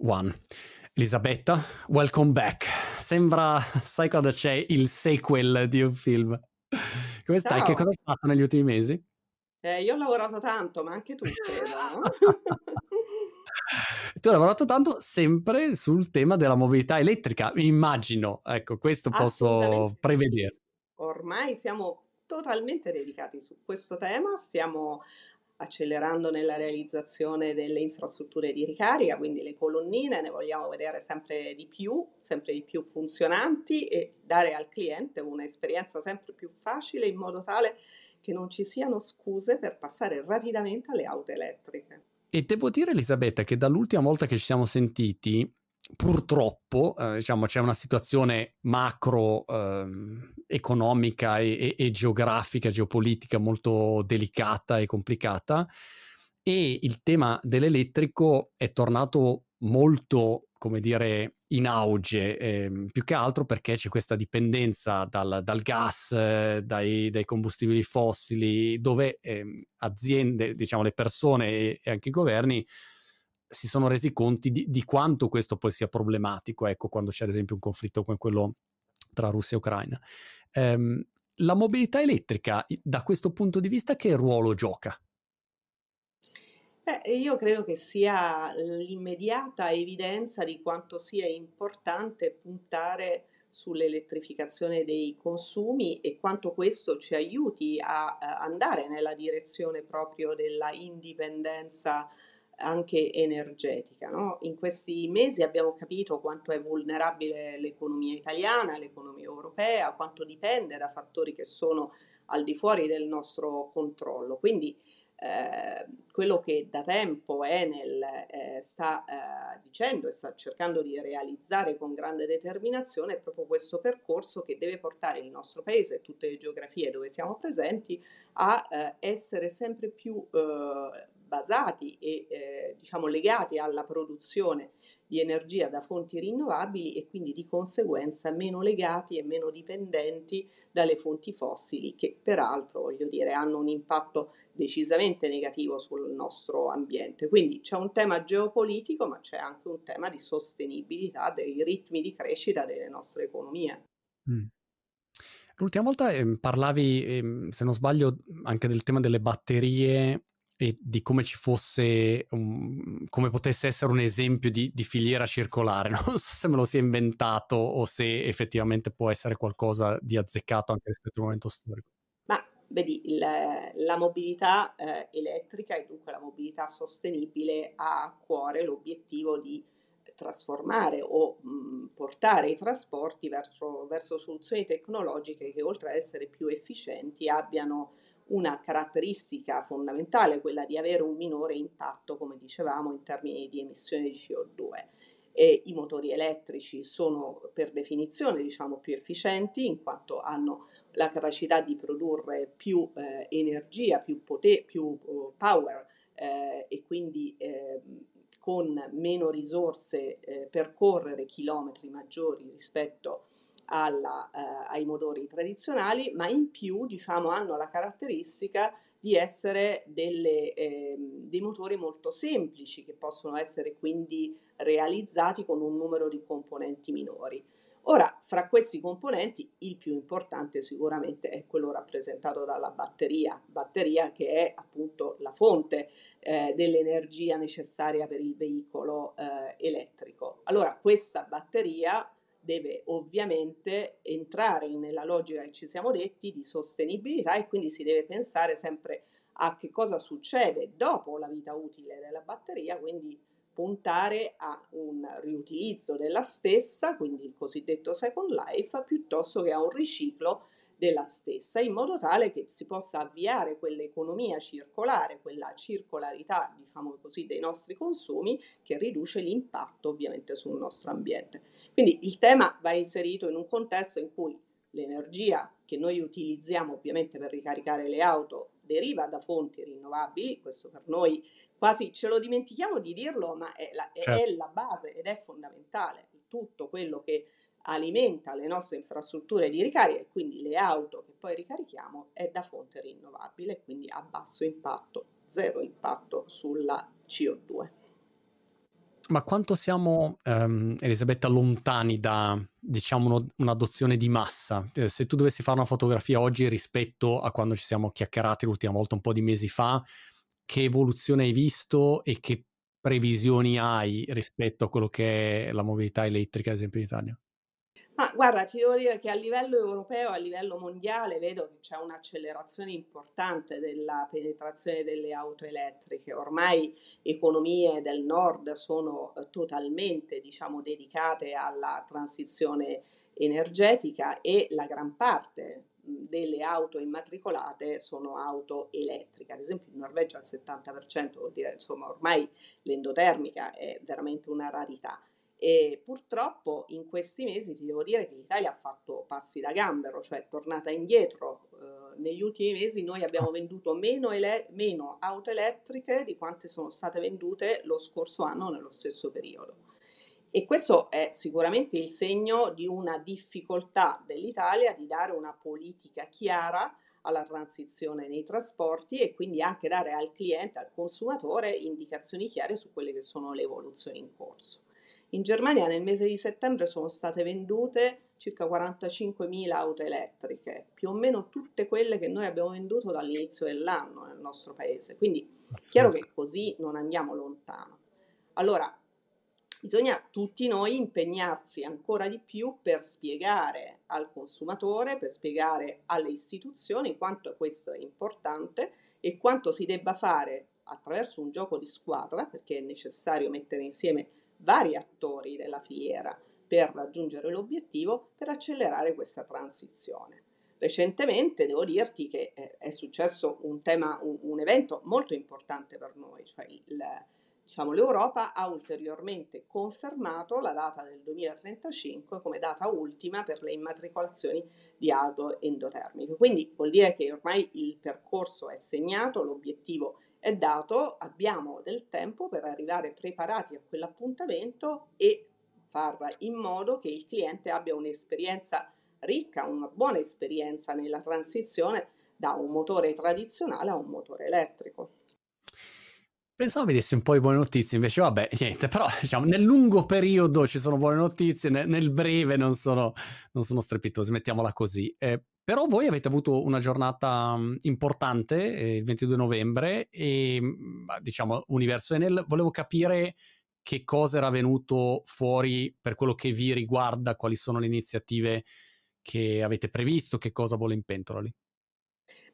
One. Elisabetta, welcome back. Sembra, sai quando c'è il sequel di un film. Come stai? Ciao. Che cosa hai fatto negli ultimi mesi? Eh, io ho lavorato tanto, ma anche tu, credo, no? tu hai lavorato tanto sempre sul tema della mobilità elettrica, immagino. Ecco, questo posso prevedere. Ormai siamo totalmente dedicati su questo tema, stiamo accelerando nella realizzazione delle infrastrutture di ricarica, quindi le colonnine, ne vogliamo vedere sempre di più, sempre di più funzionanti e dare al cliente un'esperienza sempre più facile in modo tale che non ci siano scuse per passare rapidamente alle auto elettriche. E devo dire, Elisabetta, che dall'ultima volta che ci siamo sentiti, purtroppo, eh, diciamo, c'è una situazione macro eh, economica e, e, e, geografica, geopolitica molto delicata e complicata. E il tema dell'elettrico è tornato molto, come dire, in auge, eh, più che altro perché c'è questa dipendenza dal, dal gas, eh, dai, dai, combustibili fossili, dove ehm, aziende, diciamo le persone e, e anche i governi si sono resi conti di, di, quanto questo poi sia problematico, ecco, quando c'è ad esempio un conflitto come quello tra Russia e Ucraina. Um, la mobilità elettrica, da questo punto di vista, che ruolo gioca? Beh, io credo che sia l'immediata evidenza di quanto sia importante puntare sull'elettrificazione dei consumi e quanto questo ci aiuti a, a andare nella direzione proprio della indipendenza anche energetica. No? In questi mesi abbiamo capito quanto è vulnerabile l'economia italiana, l'economia europea, quanto dipende da fattori che sono al di fuori del nostro controllo. Quindi eh, quello che da tempo Enel eh, sta eh, dicendo e sta cercando di realizzare con grande determinazione è proprio questo percorso che deve portare il nostro paese e tutte le geografie dove siamo presenti a eh, essere sempre più eh, basati e eh, diciamo legati alla produzione di energia da fonti rinnovabili e quindi di conseguenza meno legati e meno dipendenti dalle fonti fossili che peraltro voglio dire hanno un impatto decisamente negativo sul nostro ambiente. Quindi c'è un tema geopolitico ma c'è anche un tema di sostenibilità dei ritmi di crescita delle nostre economie. Mm. L'ultima volta eh, parlavi, eh, se non sbaglio, anche del tema delle batterie e di come ci fosse, un, come potesse essere un esempio di, di, filiera circolare. Non so se me lo sia inventato o se effettivamente può essere qualcosa di azzeccato anche rispetto al momento storico. Ma vedi, il, la mobilità eh, elettrica e dunque la mobilità sostenibile ha a cuore l'obiettivo di trasformare o mh, portare i trasporti verso, verso soluzioni tecnologiche che oltre ad essere più efficienti abbiano una caratteristica fondamentale, quella di avere un minore impatto, come dicevamo, in termini di emissione di CO2. E I motori elettrici sono per definizione diciamo, più efficienti in quanto hanno la capacità di produrre più eh, energia, più, poter, più uh, power eh, e quindi eh, con meno risorse eh, percorrere chilometri maggiori rispetto a alla, eh, ai motori tradizionali, ma in più diciamo, hanno la caratteristica di essere delle, eh, dei motori molto semplici che possono essere quindi realizzati con un numero di componenti minori. Ora, fra questi componenti, il più importante sicuramente è quello rappresentato dalla batteria, batteria che è appunto la fonte eh, dell'energia necessaria per il veicolo eh, elettrico. Allora, questa batteria deve ovviamente entrare nella logica che ci siamo detti di sostenibilità e quindi si deve pensare sempre a che cosa succede dopo la vita utile della batteria, quindi puntare a un riutilizzo della stessa, quindi il cosiddetto second life, piuttosto che a un riciclo della stessa, in modo tale che si possa avviare quell'economia circolare, quella circolarità, diciamo così, dei nostri consumi che riduce l'impatto ovviamente sul nostro ambiente. Quindi il tema va inserito in un contesto in cui l'energia che noi utilizziamo ovviamente per ricaricare le auto deriva da fonti rinnovabili, questo per noi quasi ce lo dimentichiamo di dirlo, ma è la, certo. è la base ed è fondamentale. Tutto quello che alimenta le nostre infrastrutture di ricarica e quindi le auto che poi ricarichiamo è da fonte rinnovabile, quindi a basso impatto, zero impatto sulla CO2. ma quanto siamo, ehm, Elisabetta, lontani da, diciamo, uno- un'adozione di massa? Eh, se tu dovessi fare una fotografia oggi rispetto a quando ci siamo chiacchierati l'ultima volta un po' di mesi fa, che evoluzione hai visto e che previsioni hai rispetto a quello che è la mobilità elettrica, ad esempio in Italia? Ma guarda, ti devo dire che a livello europeo, a livello mondiale, vedo che c'è un'accelerazione importante della penetrazione delle auto elettriche. Ormai economie del nord sono eh, totalmente, diciamo, dedicate alla transizione energetica e la gran parte delle auto immatricolate sono auto elettriche. Ad esempio in Norvegia il 70% vuol dire insomma ormai l'endotermica è veramente una rarità. E purtroppo in questi mesi ti devo dire che l'Italia ha fatto passi da gambero, cioè è tornata indietro. Eh, negli ultimi mesi noi abbiamo venduto meno, ele- meno auto elettriche di quante sono state vendute lo scorso anno nello stesso periodo. E questo è sicuramente il segno di una difficoltà dell'Italia di dare una politica chiara alla transizione nei trasporti e quindi anche dare al cliente, al consumatore, indicazioni chiare su quelle che sono le evoluzioni in corso. In Germania nel mese di settembre sono state vendute circa 45.000 auto elettriche, più o meno tutte quelle che noi abbiamo venduto dall'inizio dell'anno nel nostro paese. Quindi è chiaro che così non andiamo lontano. Allora, bisogna tutti noi impegnarsi ancora di più per spiegare al consumatore, per spiegare alle istituzioni quanto questo è importante e quanto si debba fare attraverso un gioco di squadra, perché è necessario mettere insieme vari attori della filiera per raggiungere l'obiettivo, per accelerare questa transizione. Recentemente devo dirti che eh, è successo un, tema, un, un, evento molto importante per noi, cioè il, diciamo, l'Europa ha ulteriormente confermato la data del 2035 come data ultima per le immatricolazioni di auto endotermiche. Quindi vuol dire che ormai il percorso è segnato, l'obiettivo è è dato, abbiamo del tempo per arrivare preparati a quell'appuntamento e far in modo che il cliente abbia un'esperienza ricca, una buona esperienza nella transizione da un motore tradizionale a un motore elettrico. Pensavo vedessi un po' di buone notizie, invece vabbè, niente, però diciamo, nel lungo periodo ci sono buone notizie, nel, nel breve non sono, non sono strepitosi, mettiamola così. Eh, però voi avete avuto una giornata mm, importante, eh, il 22 novembre, e mm, diciamo Universo Enel, volevo capire che cosa era venuto fuori per quello che vi riguarda, quali sono le iniziative che avete previsto, che cosa vuole in pentola lì.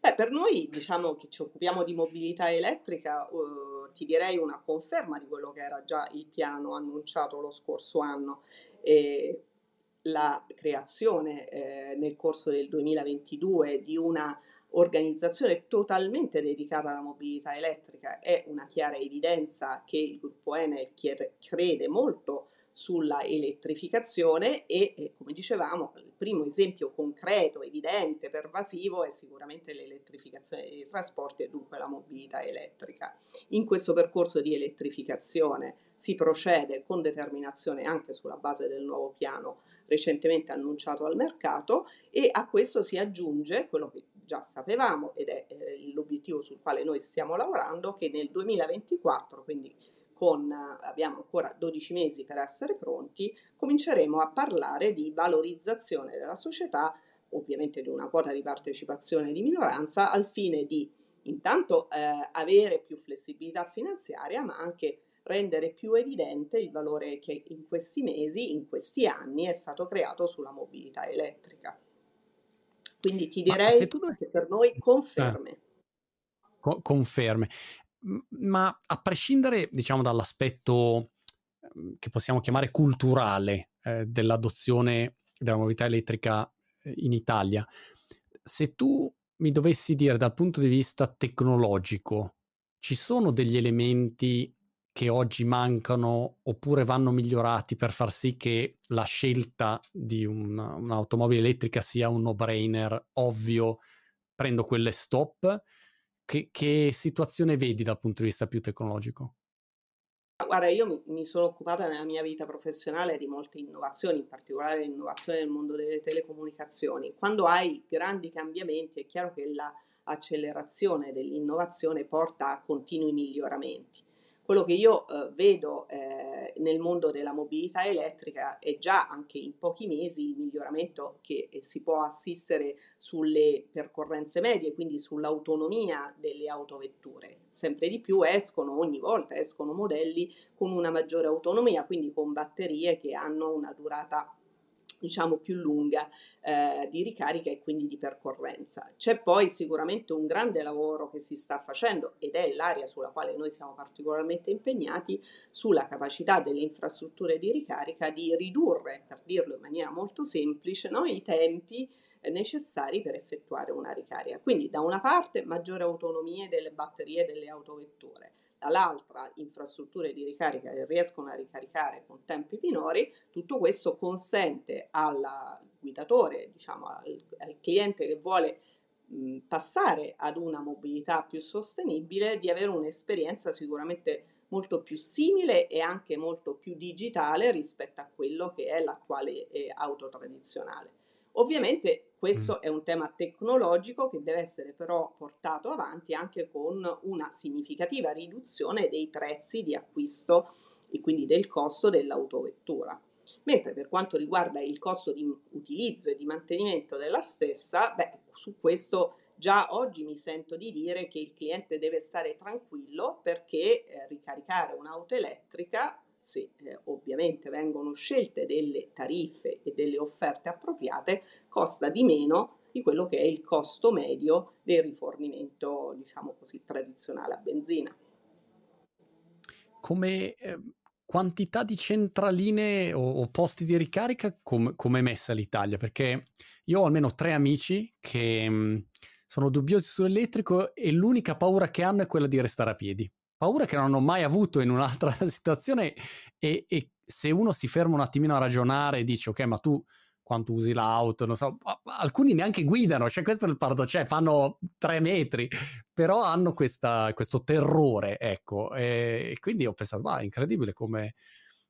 Beh, per noi, diciamo che ci occupiamo di mobilità elettrica, uh, ti direi una conferma di quello che era già il piano annunciato lo scorso anno. E la creazione eh, nel corso del 2022 di una organizzazione totalmente dedicata alla mobilità elettrica è una chiara evidenza che il gruppo Enel crede molto sulla elettrificazione e, e, come dicevamo il primo esempio concreto, evidente, pervasivo è sicuramente l'elettrificazione dei trasporti e dunque la mobilità elettrica. In questo percorso di elettrificazione si procede con determinazione anche sulla base del nuovo piano recentemente annunciato al mercato e a questo si aggiunge quello che già sapevamo ed è eh, l'obiettivo sul quale noi stiamo lavorando che nel 2024, quindi con, abbiamo ancora 12 mesi per essere pronti, cominceremo a parlare di valorizzazione della società, ovviamente di una quota di partecipazione di minoranza, al fine di intanto eh, avere più flessibilità finanziaria, ma anche rendere più evidente il valore che in questi mesi, in questi anni è stato creato sulla mobilità elettrica. Quindi ti direi dovessi... che per noi conferme. Eh. Co- conferme. Ma a prescindere, diciamo, dall'aspetto ehm, che possiamo chiamare culturale eh, dell'adozione della mobilità elettrica eh, in Italia, se tu mi dovessi dire dal punto di vista tecnologico, ci sono degli elementi che oggi mancano oppure vanno migliorati per far sì che la scelta di un, un'automobile elettrica sia un no-brainer ovvio, prendo quelle stop. Che, che, situazione vedi dal punto di vista più tecnologico? Guarda, io mi, sono occupata nella mia vita professionale di molte innovazioni, in particolare l'innovazione nel mondo delle telecomunicazioni. Quando hai grandi cambiamenti è chiaro che l'accelerazione dell'innovazione porta a continui miglioramenti quello che io eh, vedo eh, nel mondo della mobilità elettrica è già anche in pochi mesi il miglioramento che eh, si può assistere sulle percorrenze medie, quindi sull'autonomia delle autovetture. Sempre di più escono, ogni volta escono modelli con una maggiore autonomia, quindi con batterie che hanno una durata diciamo più lunga eh, di ricarica e quindi di percorrenza. C'è poi sicuramente un grande lavoro che si sta facendo ed è l'area sulla quale noi siamo particolarmente impegnati sulla capacità delle infrastrutture di ricarica di ridurre, per dirlo in maniera molto semplice, no, i tempi eh, necessari per effettuare una ricarica. Quindi da una parte maggiore autonomia delle batterie delle autovetture, dall'altra infrastrutture di ricarica che riescono a ricaricare con tempi minori, tutto questo consente al guidatore, diciamo al, al cliente che vuole mh, passare ad una mobilità più sostenibile, di avere un'esperienza sicuramente molto più simile e anche molto più digitale rispetto a quello che è l'attuale eh, auto tradizionale. Ovviamente questo è un tema tecnologico che deve essere però portato avanti anche con una significativa riduzione dei prezzi di acquisto e quindi del costo dell'autovettura. Mentre per quanto riguarda il costo di utilizzo e di mantenimento della stessa, beh, su questo già oggi mi sento di dire che il cliente deve stare tranquillo perché eh, ricaricare un'auto elettrica se eh, ovviamente vengono scelte delle tariffe e delle offerte appropriate, costa di meno di quello che è il costo medio del rifornimento, diciamo così, tradizionale a benzina. Come eh, quantità di centraline o, o posti di ricarica, com- come è messa l'Italia? Perché io ho almeno tre amici che mh, mm, sono dubbiosi sull'elettrico e l'unica paura che hanno è quella di restare a piedi paura che non hanno mai avuto in un'altra situazione e, e, se uno si ferma un attimino a ragionare e dice ok ma tu quanto usi l'auto, non so, alcuni neanche guidano, cioè questo è il paradosso, cioè fanno tre metri, però hanno questa, questo terrore, ecco, e, quindi ho pensato, ma è incredibile come...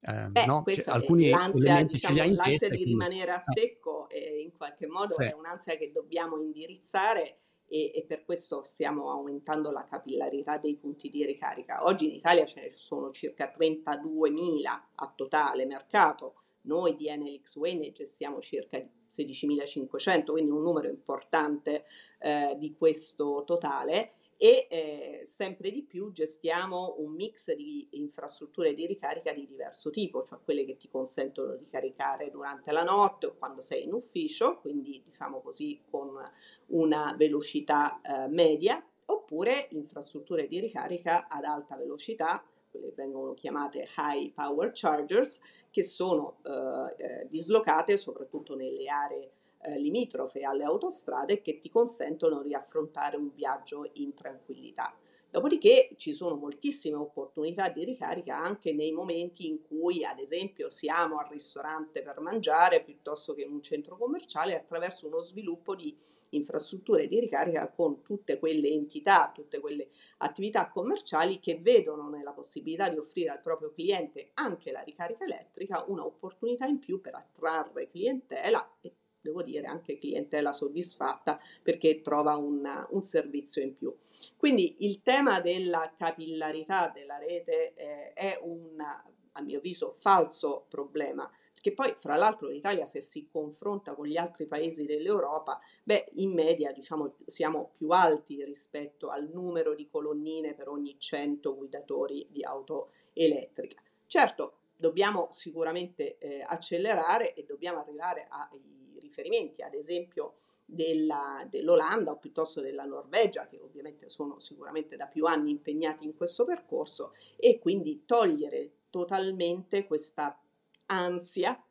Eh, Beh, no? cioè, alcuni l'ansia, diciamo, l'ansia di rimanere a secco eh, in qualche modo sì. è un'ansia che dobbiamo indirizzare e, e, per questo stiamo aumentando la capillarità dei punti di ricarica. Oggi in Italia ce ne sono circa 32.000 a totale mercato, noi di Enelix Way ne gestiamo circa 16.500, quindi un numero importante eh, di questo totale e eh, sempre di più gestiamo un mix di infrastrutture di ricarica di diverso tipo, cioè quelle che ti consentono di caricare durante la notte o quando sei in ufficio, quindi diciamo così con una velocità eh, media, oppure infrastrutture di ricarica ad alta velocità, quelle che vengono chiamate high power chargers, che sono eh, eh dislocate soprattutto nelle aree eh, limitrofe alle autostrade che ti consentono di affrontare un viaggio in tranquillità. Dopodiché ci sono moltissime opportunità di ricarica anche nei momenti in cui, ad esempio, siamo al ristorante per mangiare piuttosto che in un centro commerciale attraverso uno sviluppo di infrastrutture di ricarica con tutte quelle entità, tutte quelle attività commerciali che vedono nella possibilità di offrire al proprio cliente anche la ricarica elettrica un'opportunità in più per attrarre clientela e devo dire anche clientela soddisfatta perché trova una, un servizio in più. Quindi il tema della capillarità della rete eh, è un, a mio avviso, falso problema che poi fra l'altro l'Italia se si confronta con gli altri paesi dell'Europa, beh, in media diciamo siamo più alti rispetto al numero di colonnine per ogni 100 guidatori di auto elettrica. Certo, dobbiamo sicuramente eh, accelerare e dobbiamo arrivare ai riferimenti, ad esempio della, dell'Olanda o piuttosto della Norvegia, che ovviamente sono sicuramente da più anni impegnati in questo percorso, e quindi togliere totalmente questa ansia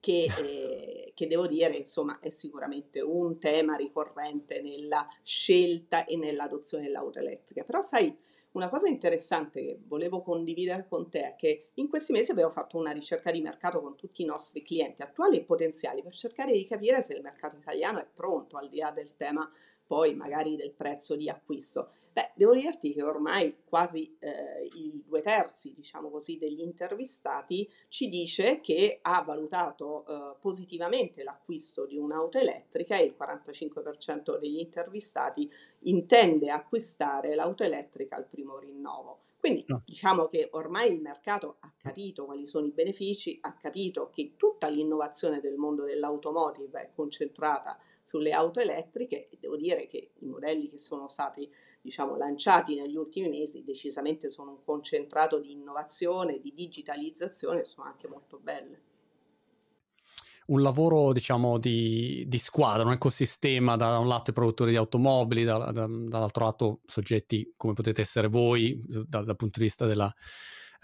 che, eh, che, devo dire insomma è sicuramente un tema ricorrente nella scelta e nell'adozione dell'auto elettrica. Però sai, una cosa interessante che volevo condividere con te è che in questi mesi abbiamo fatto una ricerca di mercato con tutti i nostri clienti attuali e potenziali per cercare di capire se il mercato italiano è pronto al di là del tema poi magari del prezzo di acquisto. Beh, devo dirti che ormai quasi eh, i due terzi, diciamo così, degli intervistati ci dice che ha valutato eh, positivamente l'acquisto di un'auto elettrica e il 45% degli intervistati intende acquistare l'auto elettrica al primo rinnovo. Quindi diciamo che ormai il mercato ha capito quali sono i benefici, ha capito che tutta l'innovazione del mondo dell'automotive è concentrata sulle auto elettriche e devo dire che i modelli che sono stati diciamo, lanciati negli ultimi mesi decisamente sono un concentrato di innovazione, di digitalizzazione e sono anche molto belle. Un lavoro diciamo di, di, squadra, un ecosistema da un lato i produttori di automobili, da, da, dall'altro lato soggetti come potete essere voi da, dal punto di vista della,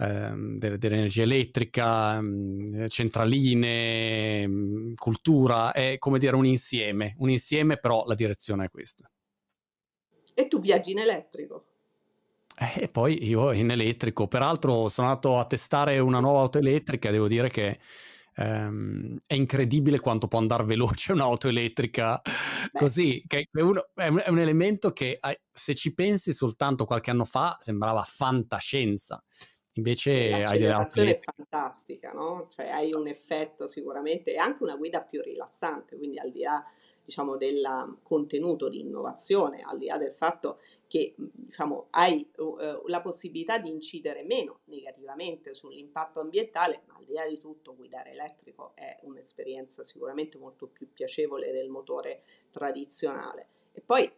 ehm, dell'energia elettrica, ehm, centraline, ehm, cultura, è come dire un insieme, un insieme però la direzione è questa. E tu viaggi in elettrico? E poi io in elettrico, peraltro sono andato a testare una nuova auto elettrica, devo dire che Um, è incredibile quanto può andare veloce un'auto elettrica Beh. così, che è, uno, è, un, è, un, elemento che se ci pensi soltanto qualche anno fa sembrava fantascienza. Invece hai delle è fantastica, no? Cioè hai un effetto sicuramente e anche una guida più rilassante, quindi al di là diciamo, del contenuto di innovazione, al di là del fatto che diciamo, hai uh, la possibilità di incidere meno negativamente sull'impatto ambientale, ma al di là di tutto guidare elettrico è un'esperienza sicuramente molto più piacevole del motore tradizionale. E poi,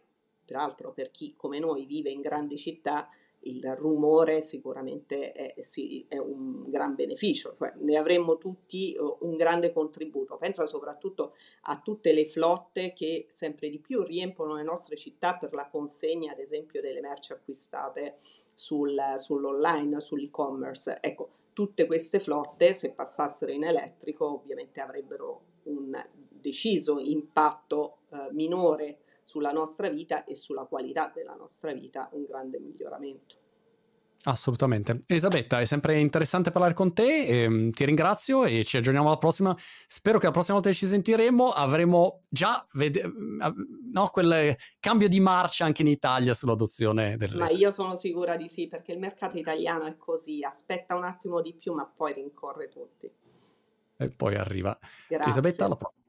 peraltro, per chi come noi vive in grandi città, il rumore sicuramente è, sì, è, un gran beneficio, cioè ne avremmo tutti uh, un grande contributo. Pensa soprattutto a tutte le flotte che sempre di più riempiono le nostre città per la consegna, ad esempio, delle merci acquistate sul, sull'online, sull'e-commerce. Ecco, tutte queste flotte, se passassero in elettrico, ovviamente avrebbero un deciso impatto uh, minore sulla nostra vita e sulla qualità della nostra vita un grande miglioramento. Assolutamente. Elisabetta, è sempre interessante parlare con te, ehm, ti ringrazio e ci aggiorniamo alla prossima. Spero che la prossima volta che ci sentiremo avremo già vede- no, quel cambio di marcia anche in Italia sull'adozione del... Ma io sono sicura di sì, perché il mercato italiano è così, aspetta un attimo di più, ma poi rincorre tutti. E poi arriva. Grazie. Elisabetta, alla prossima.